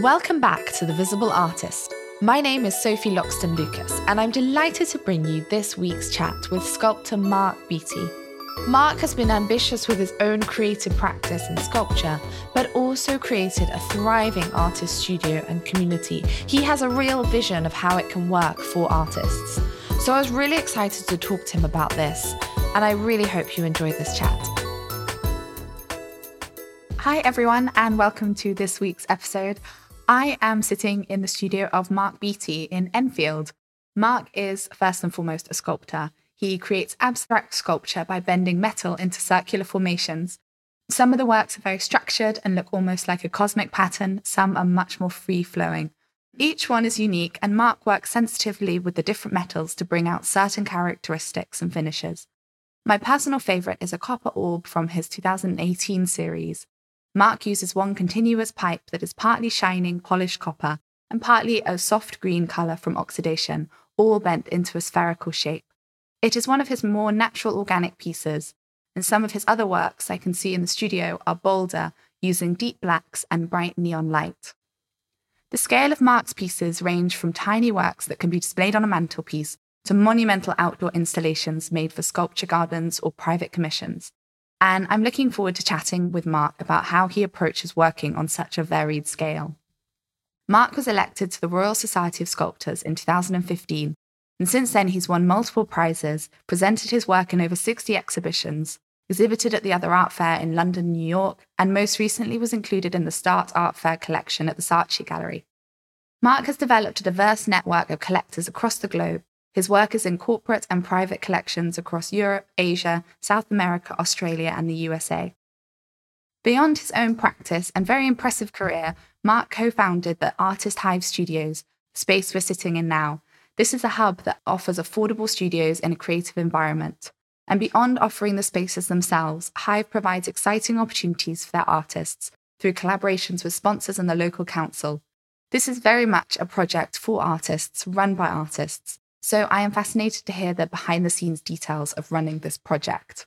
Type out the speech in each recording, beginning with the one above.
Welcome back to The Visible Artist. My name is Sophie Loxton Lucas, and I'm delighted to bring you this week's chat with sculptor Mark Beattie. Mark has been ambitious with his own creative practice in sculpture, but also created a thriving artist studio and community. He has a real vision of how it can work for artists. So I was really excited to talk to him about this, and I really hope you enjoy this chat. Hi, everyone, and welcome to this week's episode. I am sitting in the studio of Mark Beattie in Enfield. Mark is first and foremost a sculptor. He creates abstract sculpture by bending metal into circular formations. Some of the works are very structured and look almost like a cosmic pattern, some are much more free flowing. Each one is unique, and Mark works sensitively with the different metals to bring out certain characteristics and finishes. My personal favourite is a copper orb from his 2018 series. Mark uses one continuous pipe that is partly shining polished copper and partly a soft green colour from oxidation, all bent into a spherical shape. It is one of his more natural organic pieces, and some of his other works I can see in the studio are bolder, using deep blacks and bright neon light. The scale of Mark's pieces range from tiny works that can be displayed on a mantelpiece to monumental outdoor installations made for sculpture gardens or private commissions. And I'm looking forward to chatting with Mark about how he approaches working on such a varied scale. Mark was elected to the Royal Society of Sculptors in 2015, and since then he's won multiple prizes, presented his work in over 60 exhibitions, exhibited at the Other Art Fair in London, New York, and most recently was included in the Start Art Fair collection at the Saatchi Gallery. Mark has developed a diverse network of collectors across the globe. His work is in corporate and private collections across Europe, Asia, South America, Australia, and the USA. Beyond his own practice and very impressive career, Mark co founded the Artist Hive Studios, space we're sitting in now. This is a hub that offers affordable studios in a creative environment. And beyond offering the spaces themselves, Hive provides exciting opportunities for their artists through collaborations with sponsors and the local council. This is very much a project for artists, run by artists. So I am fascinated to hear the behind the scenes details of running this project.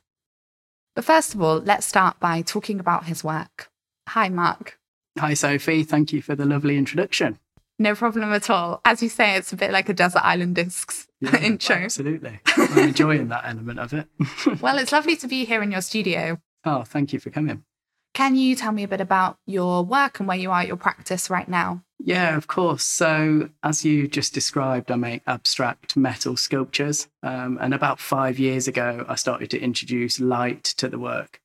But first of all, let's start by talking about his work. Hi, Mark. Hi, Sophie. Thank you for the lovely introduction. No problem at all. As you say, it's a bit like a Desert Island Discs Yeah, intro. Absolutely. I'm enjoying that element of it. Well, it's lovely to be here in your studio. oh, thank you for coming. Can you tell me a bit about your work and where you are at your practice right now? Yeah, of course. So, as you just described, I make abstract metal sculptures. Um, and about five years ago, I started to introduce light to the work.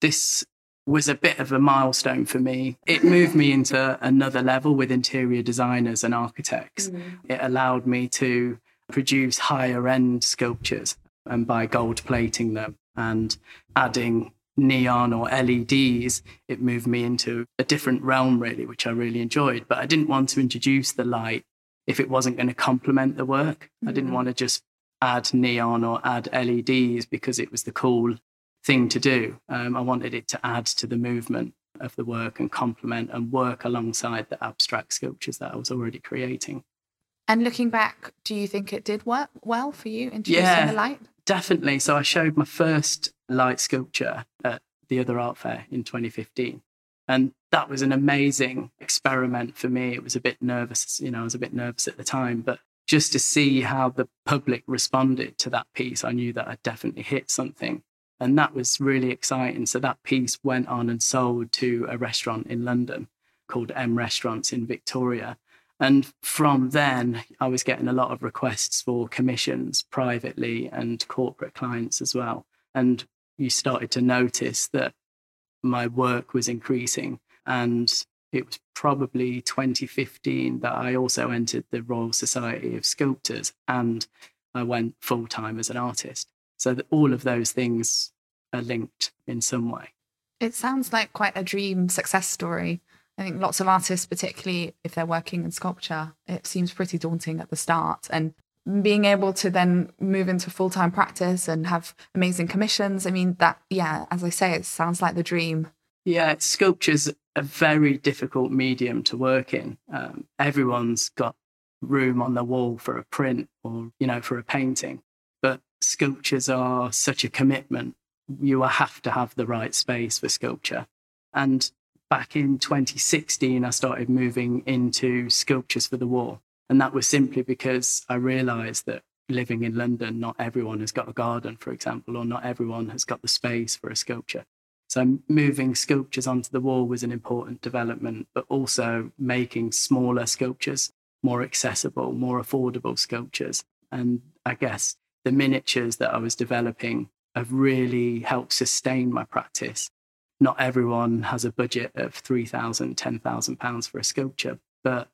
This was a bit of a milestone for me. It moved me into another level with interior designers and architects. It allowed me to produce higher end sculptures and by gold plating them and adding neon or LEDs, it moved me into a different realm, really, which I really enjoyed. But I didn't want to introduce the light if it wasn't going to complement the work. I didn't want to just add neon or add LEDs because it was the cool thing to do. Um, I wanted it to add to the movement of the work and complement and work alongside the abstract sculptures that I was already creating. And looking back, do you think it did work well for you introducing Yeah. the light? Definitely. So I showed my first light sculpture at the other art fair in 2015. And that was an amazing experiment for me. It was a bit nervous, you know, I was a bit nervous at the time, but just to see how the public responded to that piece, I knew that I'd definitely hit something. And that was really exciting. So that piece went on and sold to a restaurant in London called M Restaurants in Victoria. And from then, I was getting a lot of requests for commissions privately and corporate clients as well. And you started to notice that my work was increasing. And it was probably 2015 that I also entered the Royal Society of Sculptors and I went full time as an artist. So all of those things are linked in some way. It sounds like quite a dream success story. I think lots of artists, particularly if they're working in sculpture, it seems pretty daunting at the start. And being able to then move into full time practice and have amazing commissions, I mean, that, yeah, as I say, it sounds like the dream. Yeah, sculpture's a very difficult medium to work in. Um, everyone's got room on the wall for a print or, you know, for a painting. But sculptures are such a commitment. You have to have the right space for sculpture. And back in 2016, I started moving into sculptures for the wall. And that was simply because I realized that living in London, not everyone has got a garden, for example, or not everyone has got the space for a sculpture. So moving sculptures onto the wall was an important development, but also making smaller sculptures more accessible, more affordable sculptures. And I guess the miniatures that I was developing have really helped sustain my practice. Not everyone has a budget of £3,000, £10,000 for a sculpture, but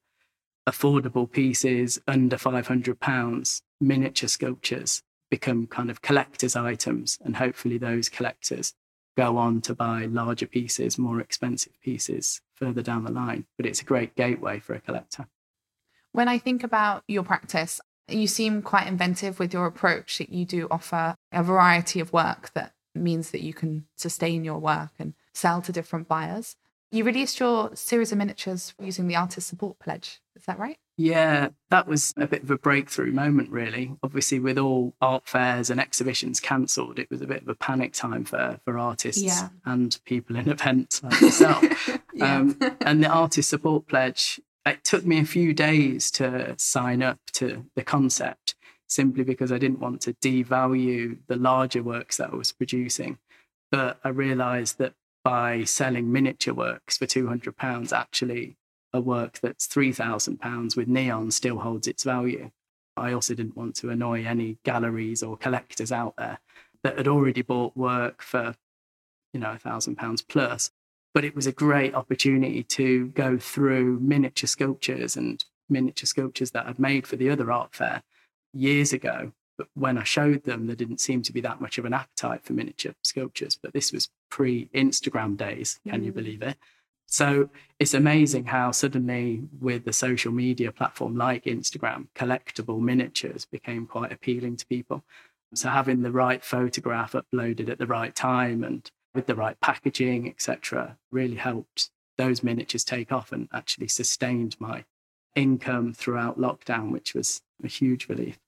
affordable pieces under £500, miniature sculptures become kind of collector's items. And hopefully, those collectors go on to buy larger pieces, more expensive pieces further down the line. But it's a great gateway for a collector. When I think about your practice, you seem quite inventive with your approach that you do offer a variety of work that means that you can sustain your work and sell to different buyers. You released your series of miniatures using the artist support pledge. Is that right? Yeah, that was a bit of a breakthrough moment, really. Obviously, with all art fairs and exhibitions cancelled, it was a bit of a panic time for, for artists Yeah. and people in events like yourself. um, and the artist support pledge, it took me a few days to sign up to the concept simply because I didn't want to devalue the larger works that I was producing. But I realized that by selling miniature works for £200, actually, a work that's £3,000 with neon still holds its value. I also didn't want to annoy any galleries or collectors out there that had already bought work for, you know, £1,000 plus. But it was a great opportunity to go through miniature sculptures and miniature sculptures that I'd made for the other art fair years ago. But when I showed them, there didn't seem to be that much of an appetite for miniature sculptures. But this was pre Instagram days, can you mm. believe it? So it's amazing how suddenly, with the social media platform like Instagram, collectible miniatures became quite appealing to people. So having the right photograph uploaded at the right time and with the right packaging, etc., really helped those miniatures take off and actually sustained my income throughout lockdown, which was a huge relief.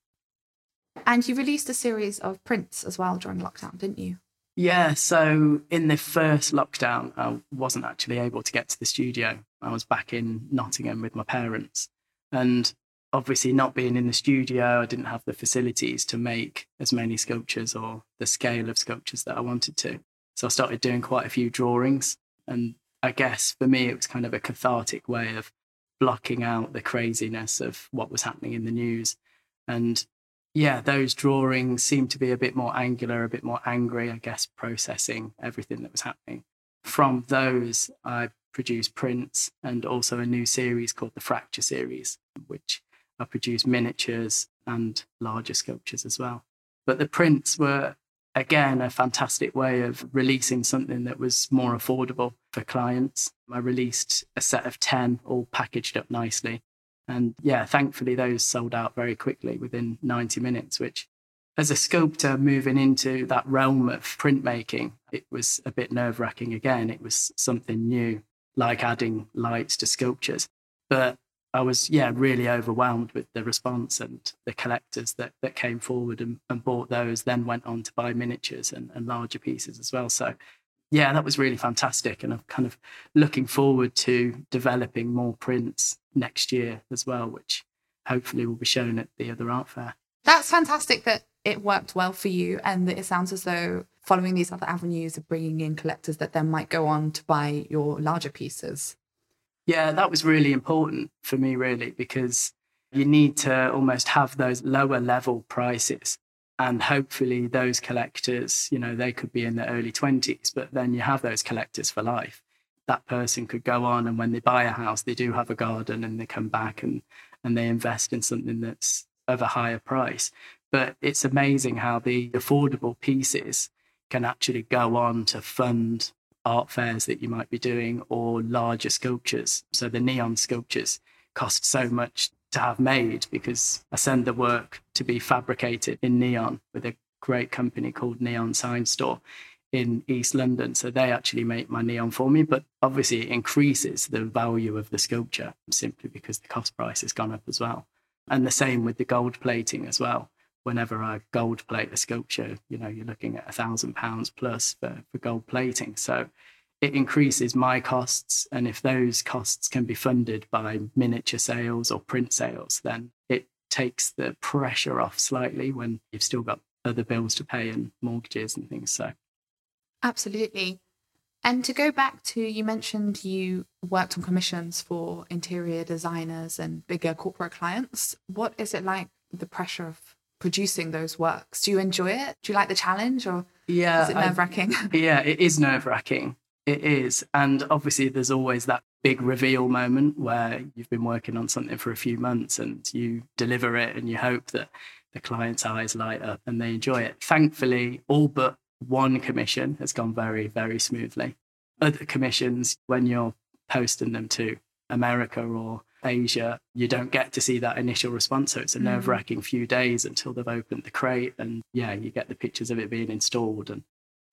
And you released a series of prints as well during lockdown, didn't you? Yeah, so in the first lockdown, I wasn't actually able to get to the studio. I was back in Nottingham with my parents. And obviously, not being in the studio, I didn't have the facilities to make as many sculptures or the scale of sculptures that I wanted to. So I started doing quite a few drawings. And I guess for me, it was kind of a cathartic way of blocking out the craziness of what was happening in the news. And yeah, those drawings seemed to be a bit more angular, a bit more angry, I guess, processing everything that was happening. From those, I produced prints and also a new series called the Fracture Series, which I produced miniatures and larger sculptures as well. But the prints were, again, a fantastic way of releasing something that was more affordable for clients. I released a set of 10, all packaged up nicely. And yeah, thankfully, those sold out very quickly within 90 minutes, which as a sculptor moving into that realm of printmaking, it was a bit nerve wracking again. It was something new, like adding lights to sculptures. But I was, yeah, really overwhelmed with the response and the collectors that, that came forward and, and bought those, then went on to buy miniatures and, and larger pieces as well. So, yeah, that was really fantastic. And I'm kind of looking forward to developing more prints next year as well, which hopefully will be shown at the other art fair. That's fantastic that it worked well for you and that it sounds as though following these other avenues of bringing in collectors that then might go on to buy your larger pieces. Yeah, that was really important for me, really, because you need to almost have those lower level prices. And hopefully, those collectors, you know, they could be in their early 20s, but then you have those collectors for life. That person could go on, and when they buy a house, they do have a garden and they come back and, and they invest in something that's of a higher price. But it's amazing how the affordable pieces can actually go on to fund art fairs that you might be doing or larger sculptures. So the neon sculptures cost so much to have made because I send the work to be fabricated in neon with a great company called Neon Sign Store in East London. So they actually make my neon for me, but obviously it increases the value of the sculpture simply because the cost price has gone up as well. And the same with the gold plating as well. Whenever I gold plate a sculpture, you know, you're looking at a thousand pounds plus for, for gold plating. So it increases my costs. And if those costs can be funded by miniature sales or print sales, then it takes the pressure off slightly when you've still got other bills to pay and mortgages and things. So absolutely. And to go back to, you mentioned you worked on commissions for interior designers and bigger corporate clients. What is it like, the pressure of producing those works? Do you enjoy it? Do you like the challenge or yeah, is it nerve wracking? Yeah, it is nerve wracking. It is. And obviously, there's always that big reveal moment where you've been working on something for a few months and you deliver it and you hope that the client's eyes light up and they enjoy it. Thankfully, all but one commission has gone very, very smoothly. Other commissions, when you're posting them to America or Asia, you don't get to see that initial response. So it's a mm. nerve wracking few days until they've opened the crate. And yeah, you get the pictures of it being installed. And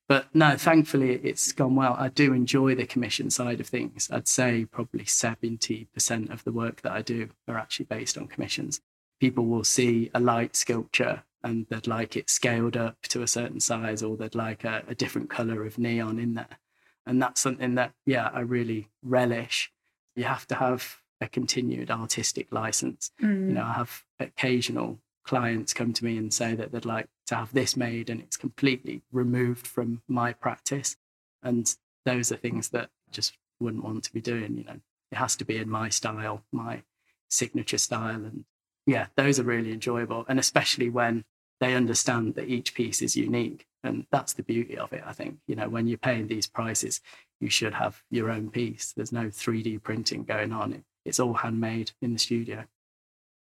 but no, thankfully it's gone well. I do enjoy the commission side of things. I'd say probably 70% of the work that I do are actually based on commissions. People will see a light sculpture and they'd like it scaled up to a certain size or they'd like a, a different color of neon in there. And that's something that, yeah, I really relish. You have to have a continued artistic license. Mm. You know, I have occasional clients come to me and say that they'd like to have this made and it's completely removed from my practice. And those are things that I just wouldn't want to be doing. You know, it has to be in my style, my signature style. And yeah, those are really enjoyable. And especially when they understand that each piece is unique. And that's the beauty of it, I think. You know, when you're paying these prices, you should have your own piece. There's no 3D printing going on. It's all handmade in the studio.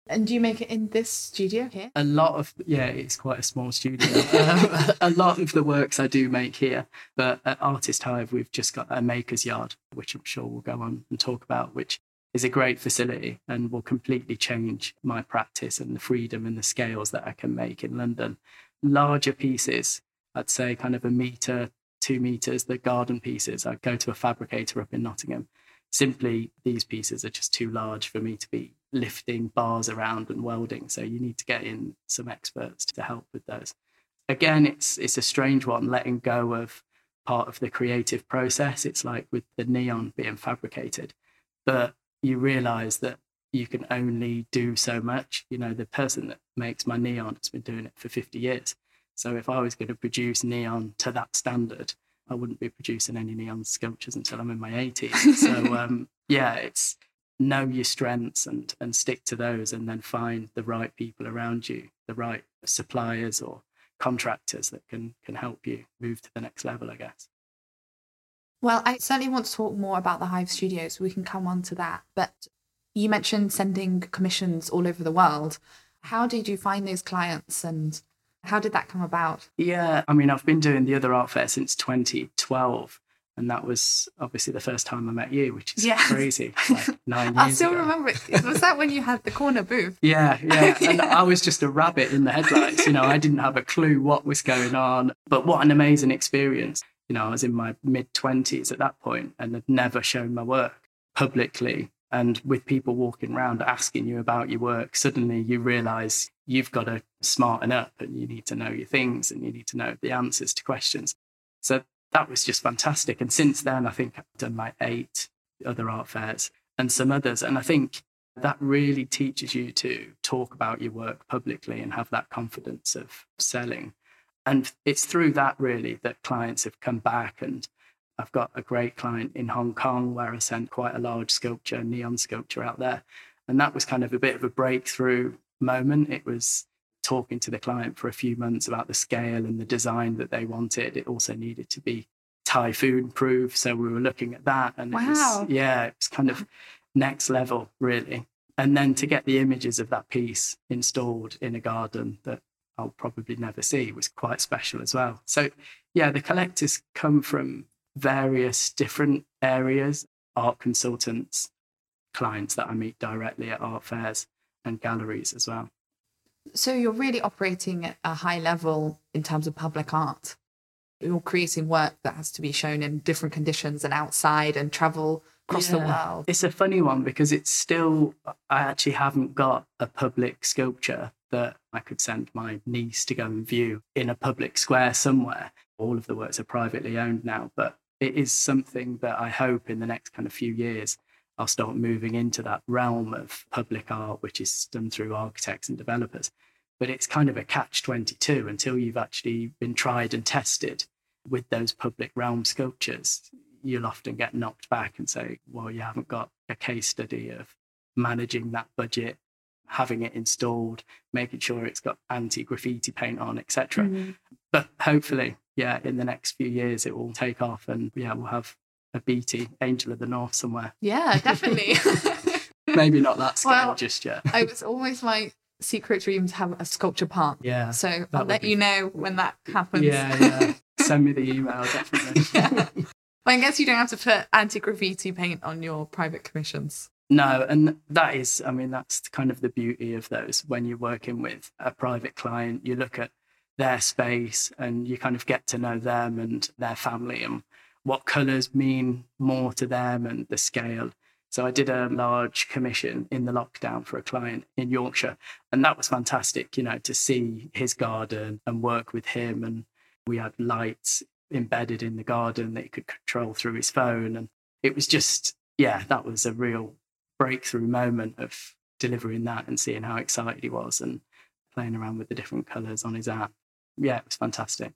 And do you make it in this studio here? A lot of, yeah, it's quite a small studio. um, a lot of the works I do make here. But at Artist Hive, we've just got a maker's yard, which I'm sure we'll go on and talk about, which is a great facility and will completely change my practice and the freedom and the scales that I can make in London. Larger pieces, I'd say kind of a meter, two meters, the garden pieces. I go to a fabricator up in Nottingham. Simply, these pieces are just too large for me to be lifting bars around and welding. So you need to get in some experts to help with those. Again, it's it's a strange one, letting go of part of the creative process. It's like with the neon being fabricated. But you realize that you can only do so much. You know, the person that makes my neon has been doing it for 50 years. So if I was going to produce neon to that standard, I wouldn't be producing any neon sculptures until I'm in my 80s. so um, yeah, it's know your strengths and and stick to those, and then find the right people around you, the right suppliers or contractors that can can help you move to the next level. I guess. Well, I certainly want to talk more about the Hive Studios. We can come on to that. But you mentioned sending commissions all over the world. How did you find those clients and how did that come about? Yeah, I mean, I've been doing the other art fair since 2012. And that was obviously the first time I met you, which is Yes. crazy. Like nine years I still ago. remember it. Was that when you had the corner booth? Yeah, yeah. And I was just a rabbit in the headlights. You know, I didn't have a clue what was going on. But what an amazing experience. You know, I was in my mid 20s at that point and had never shown my work publicly. And with people walking around asking you about your work, suddenly you realize you've got to smarten up and you need to know your things and you need to know the answers to questions. So that was just fantastic. And since then, I think I've done like eight other art fairs and some others. And I think that really teaches you to talk about your work publicly and have that confidence of selling. And it's through that really that clients have come back. And I've got a great client in Hong Kong where I sent quite a large sculpture, neon sculpture out there. And that was kind of a bit of a breakthrough moment. It was talking to the client for a few months about the scale and the design that they wanted. It also needed to be typhoon proof. So we were looking at that. And it was, yeah, it was kind of next level, really. And then to get the images of that piece installed in a garden that I'll probably never see was quite special as well. So, yeah, the collectors come from various different areas art consultants, clients that I meet directly at art fairs, and galleries as well. So you're really operating at a high level in terms of public art. You're creating work that has to be shown in different conditions and outside and travel across the world. It's a funny one because it's still, I actually haven't got a public sculpture that I could send my niece to go and view in a public square somewhere. All of the works are privately owned now, but it is something that I hope in the next kind of few years I'll start moving into that realm of public art, which is done through architects and developers. But it's kind of a catch 22 until you've actually been tried and tested with those public realm sculptures. You'll often get knocked back and say, well, you haven't got a case study of managing that budget, having it installed, making sure it's got anti graffiti paint on, etc. Mhm. But hopefully, yeah, in the next few years, it will take off and yeah, we'll have a Beattie, Angel of the North somewhere. Yeah, definitely. Maybe not that scale Well, just yet. it was always my secret dream to have a sculpture park. Yeah. So I'll let be- you know when that happens. Yeah, yeah. Send me the email, definitely. Yeah. Well, I guess you don't have to put anti graffiti paint on your private commissions. No, and that is, I mean, that's kind of the beauty of those. When you're working with a private client, you look at their space and you kind of get to know them and their family and what colours mean more to them and the scale. So I did a large commission in the lockdown for a client in Yorkshire, and that was fantastic, you know, to see his garden and work with him. And we had lights embedded in the garden that he could control through his phone. And it was just, yeah, that was a real breakthrough moment of delivering that and seeing how excited he was and playing around with the different colours on his app. Yeah, it was fantastic.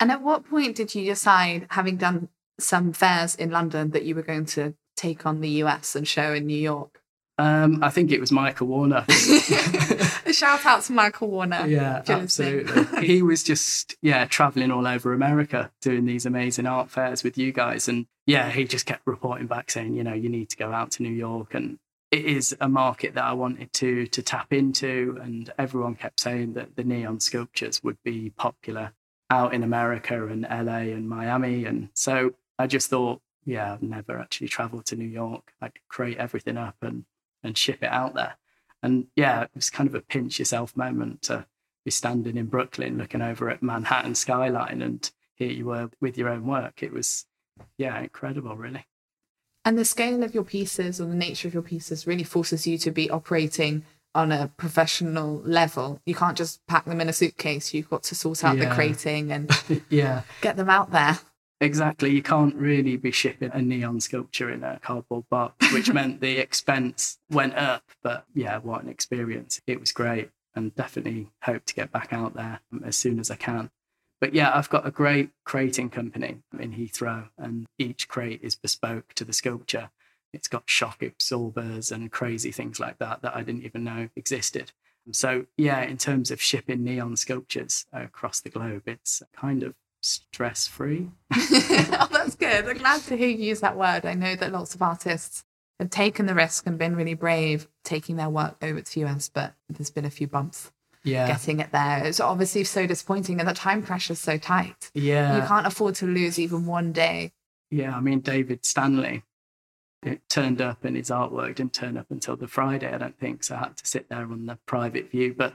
And at what point did you decide, having done some fairs in London, that you were going to take on the US and show in New York? Um, I think it was Michael Warner. a shout out to Michael Warner. yeah, if you're listening. absolutely. he was just yeah traveling all over America doing these amazing art fairs with you guys, and yeah, he just kept reporting back saying, you know, you need to go out to New York, and it is a market that I wanted to to tap into, and everyone kept saying that the neon sculptures would be popular out in America and LA and Miami, and so I just thought, yeah, I've never actually traveled to New York. I'd create everything up and and ship it out there. And yeah, it was kind of a pinch yourself moment to be standing in Brooklyn looking over at Manhattan skyline and here you were with your own work. It was, yeah, incredible, really. And the scale of your pieces or the nature of your pieces really forces you to be operating on a professional level. You can't just pack them in a suitcase. You've got to sort out the crating and yeah, get them out there. exactly. You can't really be shipping a neon sculpture in a cardboard box, which meant the expense went up. But yeah, what an experience. It was great and definitely hope to get back out there as soon as I can. But yeah, I've got a great crating company in Heathrow, and each crate is bespoke to the sculpture. It's got shock absorbers and crazy things like that that I didn't even know existed. So, yeah, in terms of shipping neon sculptures across the globe, it's kind of stress free. oh, that's good. I'm glad to hear you use that word. I know that lots of artists have taken the risk and been really brave taking their work over to US, but there's been a few bumps. Yeah. getting it there. It's obviously so disappointing, and the time pressure is so tight. Yeah. You can't afford to lose even one day. Yeah, I mean, David Stanley it turned up and his artwork didn't turn up until the Friday, I don't think. So I had to sit there on the private view. But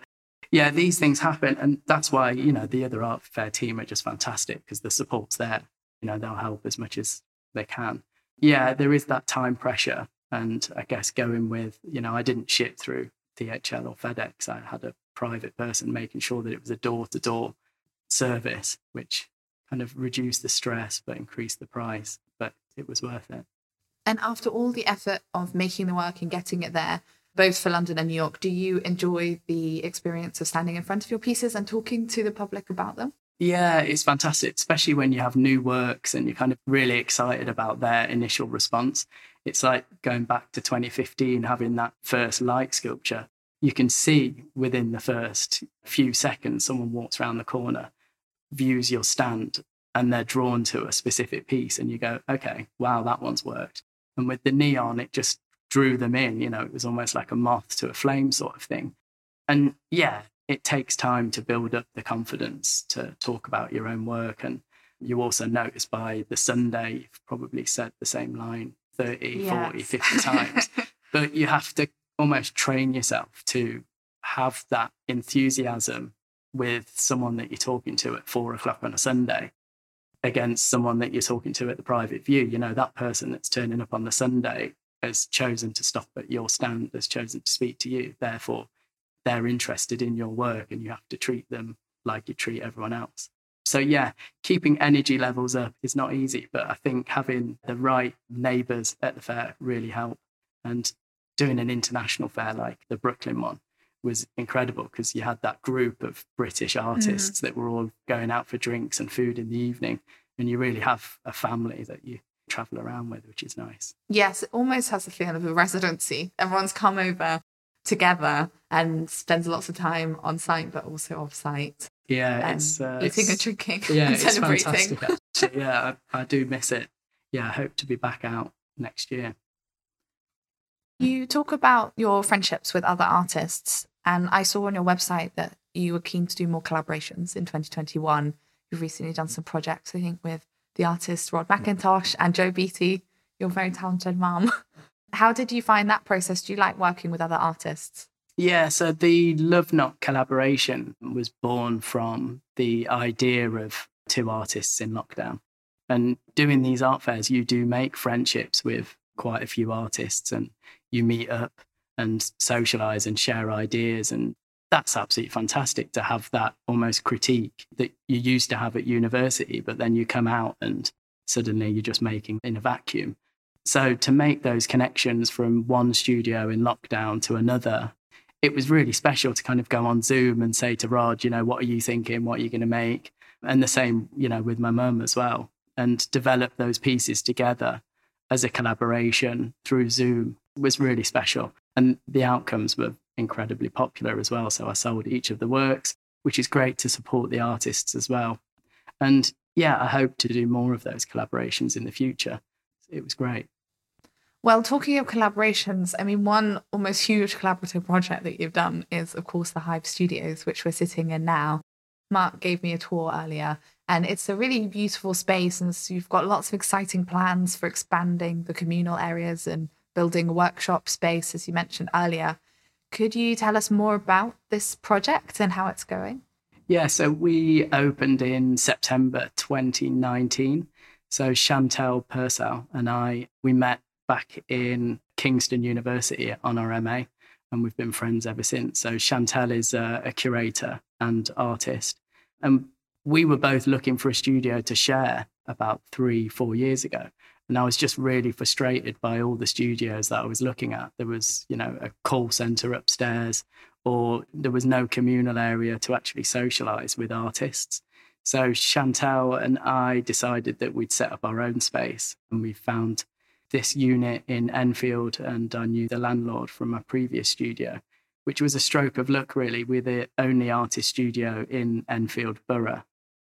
yeah, these things happen. And that's why, you know, the other art fair team are just fantastic because the support's there. You know, they'll help as much as they can. Yeah, there is that time pressure. And I guess going with, you know, I didn't ship through DHL or FedEx. I had a private person making sure that it was a door to door service, which kind of reduced the stress but increased the price. But it was worth it. And after all the effort of making the work and getting it there, both for London and New York, do you enjoy the experience of standing in front of your pieces and talking to the public about them? Yeah, it's fantastic, especially when you have new works and you're kind of really excited about their initial response. It's like going back to 2015, having that first light sculpture. You can see within the first few seconds, someone walks around the corner, views your stand, and they're drawn to a specific piece. And you go, okay, wow, that one's worked. And with the neon, it just drew them in. You know, it was almost like a moth to a flame sort of thing. And yeah, it takes time to build up the confidence to talk about your own work. And you also notice by the Sunday, you've probably said the same line 30, Yes. 40, 50 times. but you have to almost train yourself to have that enthusiasm with someone that you're talking to at four o'clock on a Sunday against someone that you're talking to at the private view. You know, that person that's turning up on the Sunday has chosen to stop at your stand, has chosen to speak to you. Therefore, they're interested in your work and you have to treat them like you treat everyone else. So, yeah, keeping energy levels up is not easy, but I think having the right neighbours at the fair really help. And doing an international fair like the Brooklyn one was incredible because you had that group of British artists that were all going out for drinks and food in the evening. And you really have a family that you travel around with, which is nice. Yes, it almost has a feeling of a residency. Everyone's come over together and spends lots of time on site, but also off site, Yeah, um, it's uh, eating it's- and drinking Yeah, and it's celebrating. fantastic. yeah, I, I do miss it. Yeah, I hope to be back out next year. You talk about your friendships with other artists, and I saw on your website that you were keen to do more collaborations in 2021. You've recently done some projects, I think, with the artists Rod McIntosh and Joe Beattie, your very talented mum. How did you find that process? Do you like working with other artists? Yeah, so the Love Not collaboration was born from the idea of two artists in lockdown. And doing these art fairs, you do make friendships with quite a few artists and you meet up and socialize and share ideas. And that's absolutely fantastic to have that almost critique that you used to have at university, but then you come out and suddenly you're just making in a vacuum. So to make those connections from one studio in lockdown to another it was really special to kind of go on Zoom and say to Rod, you know, what are you thinking? What are you going to make? And the same, you know, with my mum as well, and develop those pieces together as a collaboration through Zoom was really special. And the outcomes were incredibly popular as well. So I sold each of the works, which is great to support the artists as well. And yeah, I hope to do more of those collaborations in the future. It was great. Well, talking of collaborations, I mean, one almost huge collaborative project that you've done is, of course, the Hive Studios, which we're sitting in now. Mark gave me a tour earlier, and it's a really beautiful space. And so you've got lots of exciting plans for expanding the communal areas and building a workshop space, as you mentioned earlier. Could you tell us more about this project and how it's going? Yeah, so we opened in September 2019. So Chantel Purcell and I, we met back in Kingston University on our MA, and we've been friends ever since. So Chantel is a, a curator and artist, and we were both looking for a studio to share about three, four years ago. And I was just really frustrated by all the studios that I was looking at. There was, you know, a call center upstairs, or there was no communal area to actually socialize with artists. So Chantel and I decided that we'd set up our own space, and we found this unit in Enfield, and I knew the landlord from my previous studio, which was a stroke of luck, really. We're the only artist studio in Enfield Borough.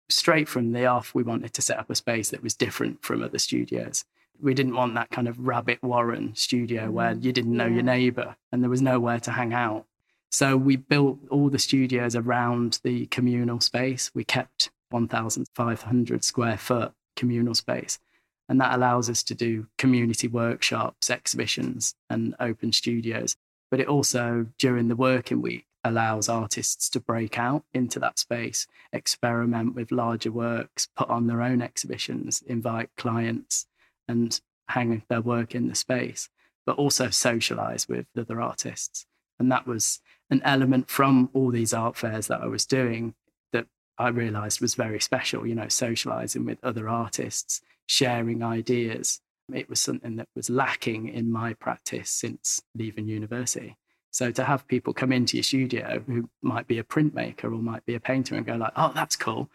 Straight from the off, we wanted to set up a space that was different from other studios. We didn't want that kind of rabbit warren studio mm-hmm. where you didn't know your neighbour and there was nowhere to hang out. So we built all the studios around the communal space. We kept 1,500 square foot communal space. And that allows us to do community workshops, exhibitions, and open studios. But it also, during the working week, allows artists to break out into that space, experiment with larger works, put on their own exhibitions, invite clients, and hang their work in the space, but also socialize with other artists. And that was an element from all these art fairs that I was doing that I realized was very special, you know, socializing with other artists, sharing ideas. It was something that was lacking in my practice since leaving university. So to have people come into your studio who might be a printmaker or might be a painter and go like, "Oh, that's cool.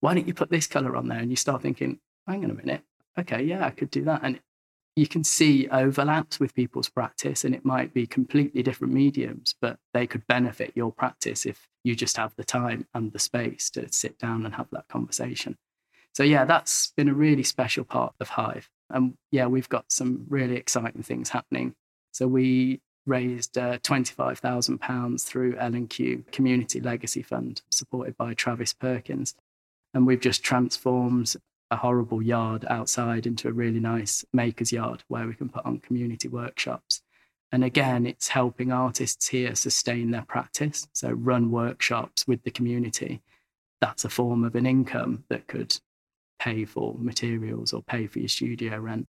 Why don't you put this color on there?" And you start thinking, "Hang on a minute. Okay, yeah, I could do that." And you can see overlaps with people's practice and it might be completely different mediums, but they could benefit your practice if you just have the time and the space to sit down and have that conversation. So, yeah, that's been a really special part of Hive. And yeah, we've got some really exciting things happening. So, we raised uh, £25,000 through L&Q Community Legacy Fund, supported by Travis Perkins. And we've just transformed a horrible yard outside into a really nice maker's yard where we can put on community workshops. And again, it's helping artists here sustain their practice. So, run workshops with the community. That's a form of an income that could pay for materials or pay for your studio rent.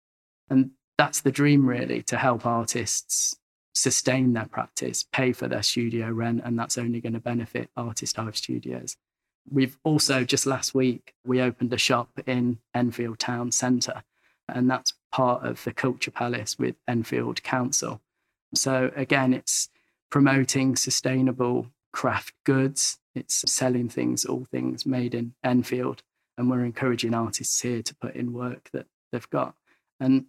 And that's the dream, really, to help artists sustain their practice, pay for their studio rent, and that's only going to benefit Artist Hive Studios. We've also just last week we opened a shop in Enfield Town Centre, and that's part of the Culture Palace with Enfield Council. So again, it's promoting sustainable craft goods. It's selling things, all things made in Enfield, and we're encouraging artists here to put in work that they've got. And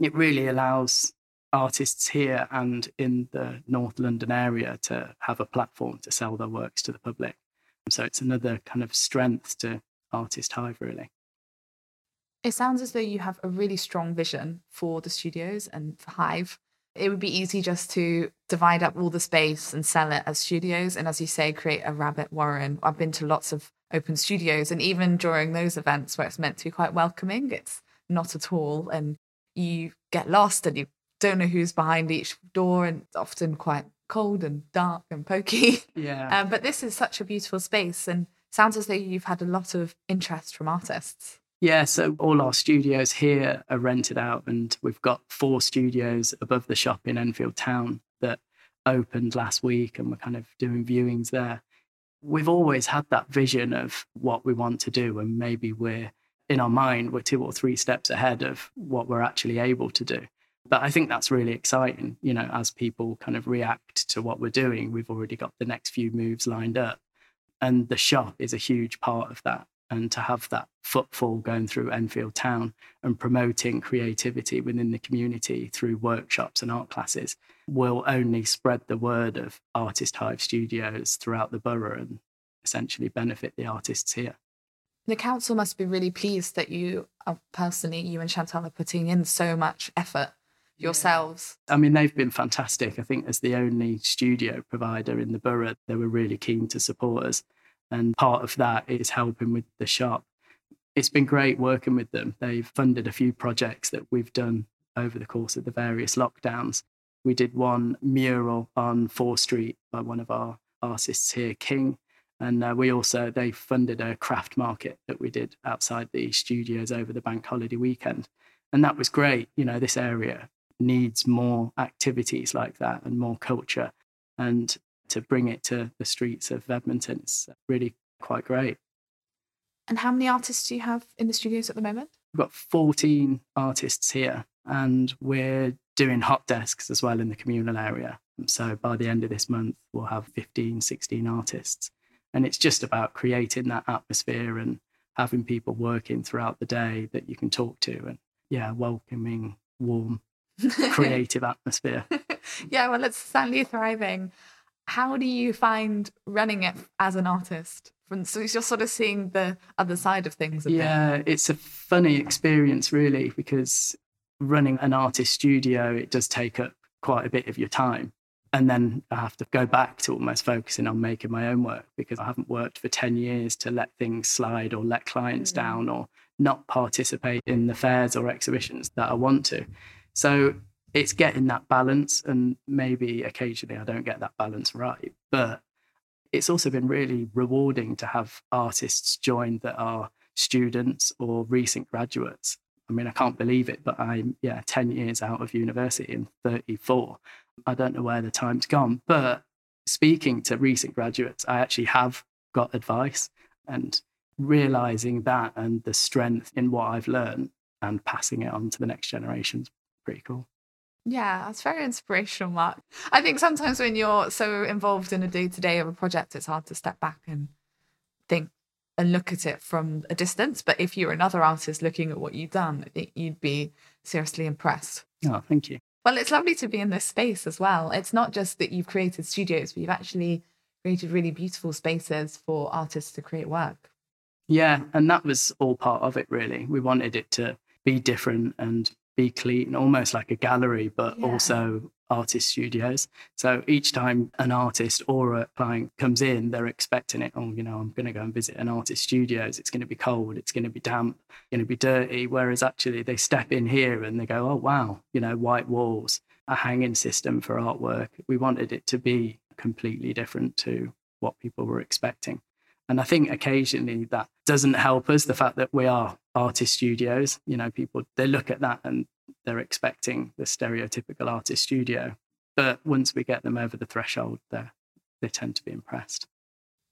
it really allows artists here and in the North London area to have a platform to sell their works to the public. So it's another kind of strength to Artist Hive, really. It sounds as though you have a really strong vision for the studios and for Hive. It would be easy just to divide up all the space and sell it as studios. And as you say, create a rabbit warren. I've been to lots of open studios, and even during those events where it's meant to be quite welcoming, it's not at all. And you get lost and you don't know who's behind each door, and it's often quite cold and dark and pokey. Yeah. Um, but this is such a beautiful space, and sounds as though you've had a lot of interest from artists. Yeah, so all our studios here are rented out, and we've got four studios above the shop in Enfield Town that opened last week, and we're kind of doing viewings there. We've always had that vision of what we want to do, and maybe we're in our mind, we're two or three steps ahead of what we're actually able to do. But I think that's really exciting. You know, as people kind of react to what we're doing, we've already got the next few moves lined up. And the shop is a huge part of that. And to have that footfall going through Enfield Town and promoting creativity within the community through workshops and art classes will only spread the word of Artist Hive Studios throughout the borough and essentially benefit the artists here. The council must be really pleased that you, are personally, you and Chantal are putting in so much effort yourselves? I mean, they've been fantastic. I think as the only studio provider in the borough, they were really keen to support us. And part of that is helping with the shop. It's been great working with them. They've funded a few projects that we've done over the course of the various lockdowns. We did one mural on Fore Street by one of our artists here, King. And uh, we also, they funded a craft market that we did outside the studios over the bank holiday weekend. And that was great. You know, this area needs more activities like that and more culture. And to bring it to the streets of Edmonton is really quite great. And how many artists do you have in the studios at the moment? We've got 14 artists here, and we're doing hot desks as well in the communal area. So by the end of this month, we'll have 15, 16 artists. And it's just about creating that atmosphere and having people working throughout the day that you can talk to and, yeah, welcoming, warm creative atmosphere. yeah, well, it's certainly thriving. How do you find running it as an artist? From, so you're sort of seeing the other side of things. Yeah, it's a funny experience, really, because running an artist studio, it does take up quite a bit of your time. And then I have to go back to almost focusing on making my own work because I haven't worked for 10 years to let things slide or let clients mm-hmm. down or not participate in the fairs or exhibitions that I want to. So it's getting that balance. And maybe occasionally I don't get that balance right. But it's also been really rewarding to have artists join that are students or recent graduates. I mean, I can't believe it, but I'm, yeah, 10 years out of university and 34. I don't know where the time's gone. But speaking to recent graduates, I actually have got advice and realizing that and the strength in what I've learned and passing it on to the next generation is pretty cool. Yeah, that's very inspirational, Mark. I think sometimes when you're so involved in a day to day of a project, it's hard to step back and think and look at it from a distance. But if you're another artist looking at what you've done, you'd be seriously impressed. Oh, thank you. Well, it's lovely to be in this space as well. It's not just that you've created studios, but you've actually created really beautiful spaces for artists to create work. Yeah, and that was all part of it, really. We wanted it to be different and be clean, almost like a gallery, but yeah. also artist studios. So each time an artist or a client comes in, they're expecting it. Oh, you know, I'm going to go and visit an artist studios. It's going to be cold. It's going to be damp. Going to be dirty. Whereas actually, they step in here and they go, oh wow, you know, white walls, a hanging system for artwork. We wanted it to be completely different to what people were expecting. And I think occasionally that doesn't help us. The fact that we are artist studios, you know, people they look at that and they're expecting the stereotypical artist studio. But once we get them over the threshold, they they tend to be impressed.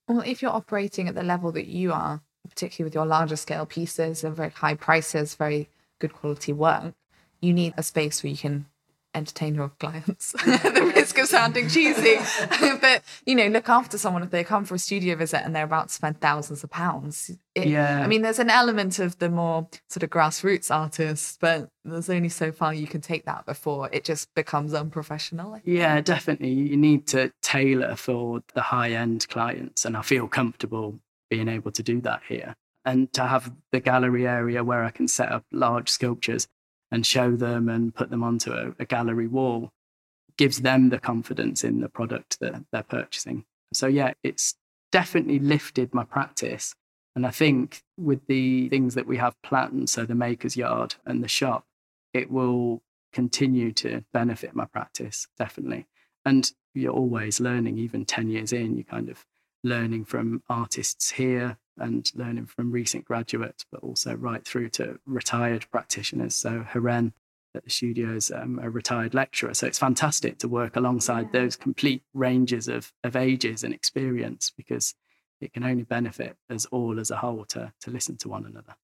Well, if you're operating at the level that you are, particularly with your larger scale pieces and very high prices, very good quality work, you need a space where you can entertain your clients. The risk of sounding cheesy. But you know look after someone if they come for a studio visit and they're about to spend thousands of pounds. It, yeah. I mean there's an element of the more sort of grassroots artist but there's only so far you can take that before it just becomes unprofessional yeah definitely. You need to tailor for the high end clients and i feel comfortable being able to do that here. And to have the gallery area where i can set up large sculptures and show them and put them onto a, a gallery wall gives them the confidence in the product that they're purchasing. So, yeah, it's definitely lifted my practice. And I think with the things that we have planned, so the maker's yard and the shop, it will continue to benefit my practice, definitely. And you're always learning, even 10 years in, you're kind of learning from artists here and learning from recent graduates, but also right through to retired practitioners. So Haren at the studio is um, a retired lecturer. So it's fantastic to work alongside yeah. those complete ranges of, of ages and experience because it can only benefit us all as a whole to, to listen to one another.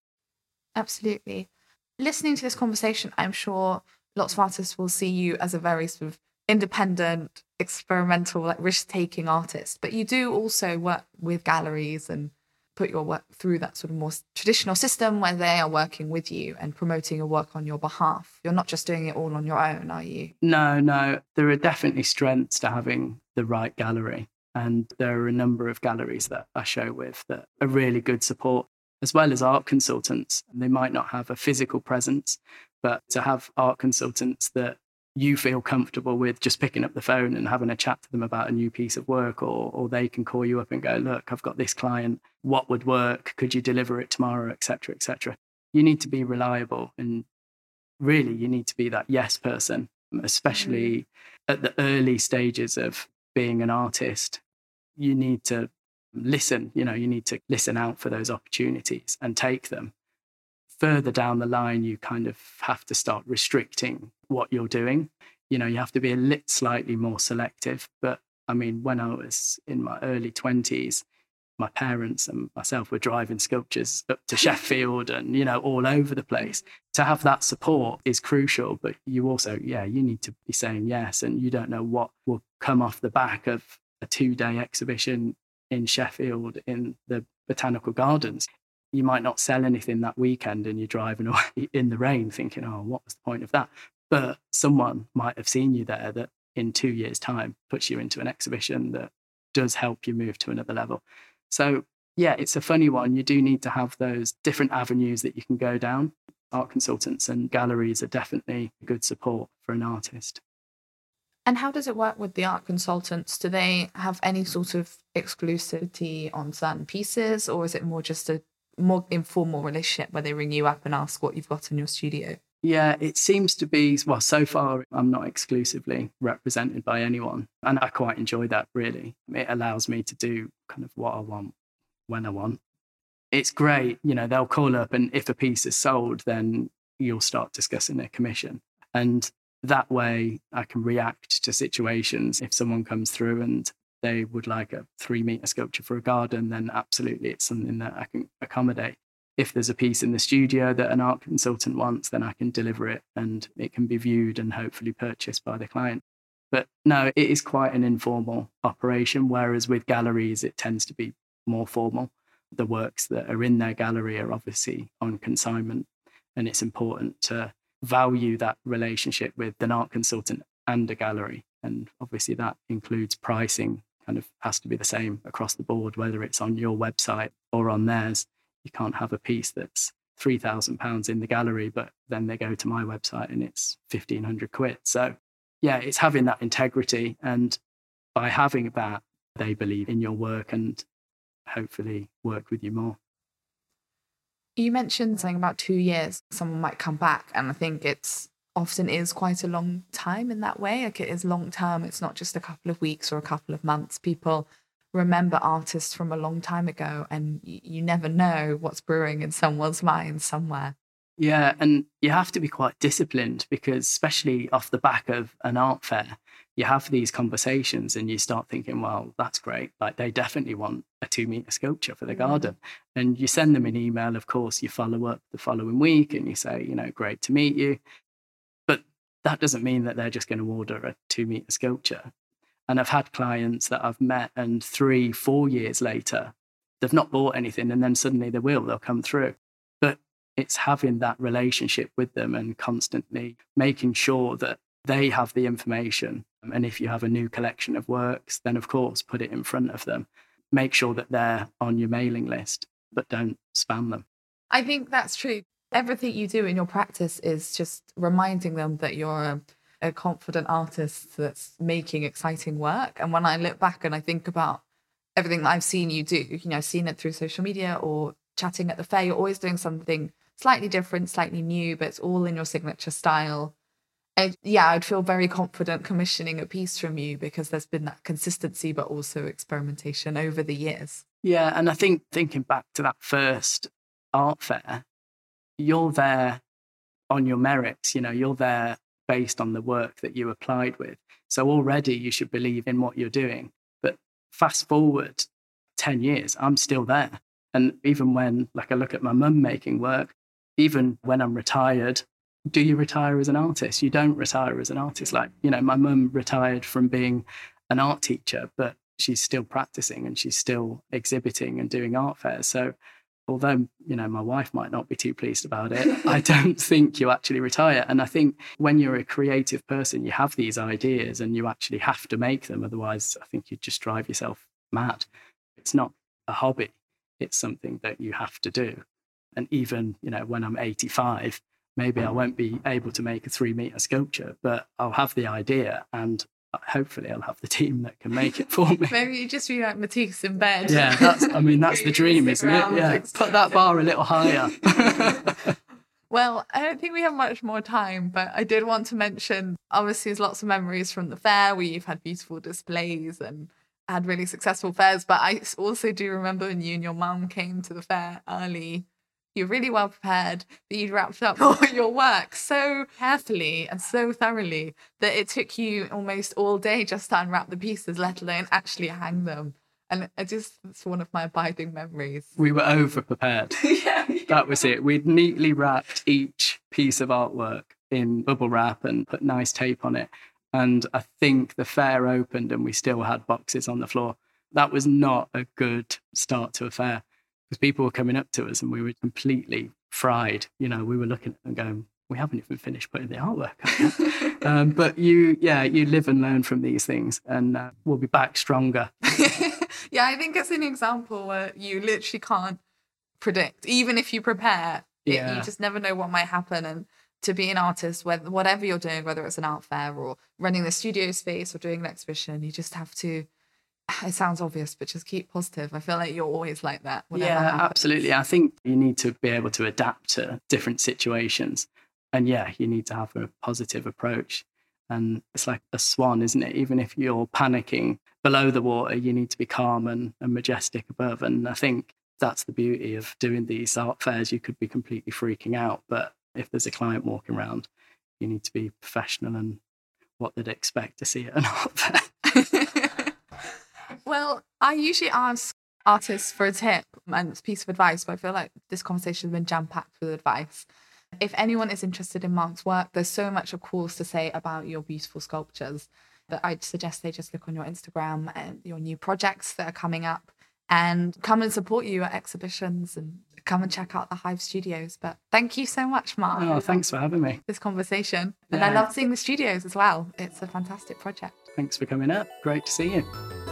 Absolutely. Listening to this conversation, I'm sure lots of artists will see you as a very sort of independent, experimental, like risk taking artist. But you do also work with galleries and put your work through that sort of more traditional system where they are working with you and promoting your work on your behalf. You're not just doing it all on your own, are you? No, no. There are definitely strengths to having the right gallery. And there are a number of galleries that I show with that are really good support, as well as art consultants. They might not have a physical presence, but to have art consultants that you feel comfortable with just picking up the phone and having a chat to them about a new piece of work or or they can call you up and go look i've got this client. What would work? Could you deliver it tomorrow? etc etc you need to be reliable and really you need to be that yes person especially mm. at the early stages of being an artist. You need to listen you know you need to listen out for those opportunities and take them further down the line, you kind of have to start restricting what you're doing. You know, you have to be a lit slightly more selective. But I mean, when I was in my early 20s, my parents and myself were driving sculptures up to Sheffield and, you know, all over the place. To have that support is crucial, but you also, yeah, you need to be saying yes. And you don't know what will come off the back of a two day exhibition in Sheffield in the botanical gardens you might not sell anything that weekend and you're driving away in the rain thinking, oh, what was the point of that? But someone might have seen you there that in two years' time puts you into an exhibition that does help you move to another level. So, yeah, it's a funny one. You do need to have those different avenues that you can go down. Art consultants and galleries are definitely good support for an artist. And how does it work with the art consultants? Do they have any sort of exclusivity on certain pieces, or is it more just a more informal relationship where they ring you up and ask what you've got in your studio? Yeah, it seems to be, well, so far I'm not exclusively represented by anyone. And I quite enjoy that, really. It allows me to do kind of what I want when I want. It's great. You know, they'll call up, and if a piece is sold, then you'll start discussing their commission. And that way I can react to situations. If someone comes through and they would like a three meter sculpture for a garden, then absolutely it's something that I can accommodate if there's a piece in the studio that an art consultant wants, then I can deliver it and it can be viewed and hopefully purchased by the client. But no, it is quite an informal operation, whereas with galleries, it tends to be more formal. The works that are in their gallery are obviously on consignment, and it's important to value that relationship with an art consultant and a gallery. And obviously, that includes pricing, kind of has to be the same across the board, whether it's on your website or on theirs you can't have a piece that's three thousand pounds in the gallery, but then they go to my website and it's fifteen hundred quid. So yeah, it's having that integrity, and by having that, they believe in your work and hopefully work with you more. You mentioned something about two years. Someone might come back, and I think it's often is quite a long time in that way. Like it is long term. It's not just a couple of weeks or a couple of months. People remember artists from a long time ago and you never know what's brewing in someone's mind somewhere. Yeah, and you have to be quite disciplined because, especially off the back of an art fair, you have these conversations and you start thinking, well, that's great. Like, they definitely want a two meter sculpture for the mm. garden. And you send them an email, of course, you follow up the following week and you say, you know, great to meet you. That doesn't mean that they're just going to order a two meter sculpture. And I've had clients that I've met, and three, four years later, they've not bought anything, and then suddenly they will, they'll come through. But it's having that relationship with them and constantly making sure that they have the information. And if you have a new collection of works, then of course, put it in front of them. Make sure that they're on your mailing list, but don't spam them. I think that's true. Everything you do in your practice is just reminding them that you're a a confident artist that's making exciting work. And when I look back and I think about everything that I've seen you do, you know, I've seen it through social media or chatting at the fair, you're always doing something slightly different, slightly new, but it's all in your signature style. And yeah, I'd feel very confident commissioning a piece from you because there's been that consistency, but also experimentation over the years. Yeah. And I think thinking back to that first art fair, you're there on your merits, you know, you're there based on the work that you applied with. So already you should believe in what you're doing. But fast forward 10 years, I'm still there. And even when, like, I look at my mum making work, even when I'm retired, do you retire as an artist? You don't retire as an artist. Like, you know, my mum retired from being an art teacher, but she's still practicing and she's still exhibiting and doing art fairs. So although you know my wife might not be too pleased about it i don't think you actually retire. And i think when you're a creative person you have these ideas and you actually have to make them. Otherwise i think you just drive yourself mad. It's not a hobby. It's something that you have to do. And even you know when i'm 85 maybe i won't be able to make a 3 meter sculpture but i'll have the idea and hopefully I'll have the team that can make it for me. Maybe you just be like Matisse in bed. Yeah, that's I mean that's the dream, isn't it? Yeah. Put that bar a little higher. well, I don't think we have much more time, but I did want to mention obviously there's lots of memories from the fair where you've had beautiful displays and had really successful fairs. But I also do remember when you and your mum came to the fair early you're really well prepared, that you'd wrapped up all your work so carefully and so thoroughly that it took you almost all day just to unwrap the pieces, let alone actually hang them. And it just it's one of my abiding memories. We were over prepared. yeah, yeah. That was it. We'd neatly wrapped each piece of artwork in bubble wrap and put nice tape on it. And I think the fair opened and we still had boxes on the floor. That was not a good start to a fair because people were coming up to us and we were completely fried. You know, we were looking and going, we haven't even finished putting the artwork um, but you, yeah, you live and learn from these things and uh, we'll be back stronger. yeah, I think it's an example where you literally can't predict, even if you prepare. It, yeah. You just never know what might happen. And to be an artist, whether whatever you're doing, whether it's an art fair or running the studio space or doing an exhibition, you just have to. It sounds obvious, but just keep positive. I feel like you're always like that. Yeah, happens. absolutely. I think you need to be able to adapt to different situations. And yeah, you need to have a positive approach. And it's like a swan, isn't it? Even if you're panicking below the water, you need to be calm and, and majestic above. And I think that's the beauty of doing these art fairs. You could be completely freaking out, but if there's a client walking around, you need to be professional and what they'd expect to see at an art fair. well, I usually ask artists for a tip and a piece of advice, but I feel like this conversation has been jam packed with advice. If anyone is interested in Mark's work, there's so much, of course, to say about your beautiful sculptures. But I'd suggest they just look on your Instagram and your new projects that are coming up and come and support you at exhibitions and come and check out the Hive Studios. But thank you so much, Mark. Oh, thanks for having me. This conversation. And I love seeing the studios as well. It's a fantastic project. Thanks for coming up. Great to see you.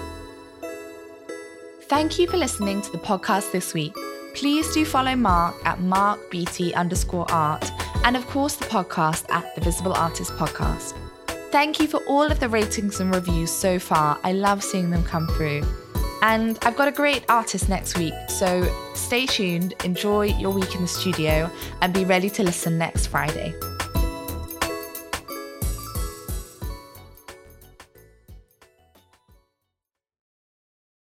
Thank you for listening to the podcast this week. Please do follow Mark at markbeattie underscore art and of course the podcast at the Visible Artist Podcast. Thank you for all of the ratings and reviews so far. I love seeing them come through. And I've got a great artist next week, so stay tuned, enjoy your week in the studio, and be ready to listen next Friday.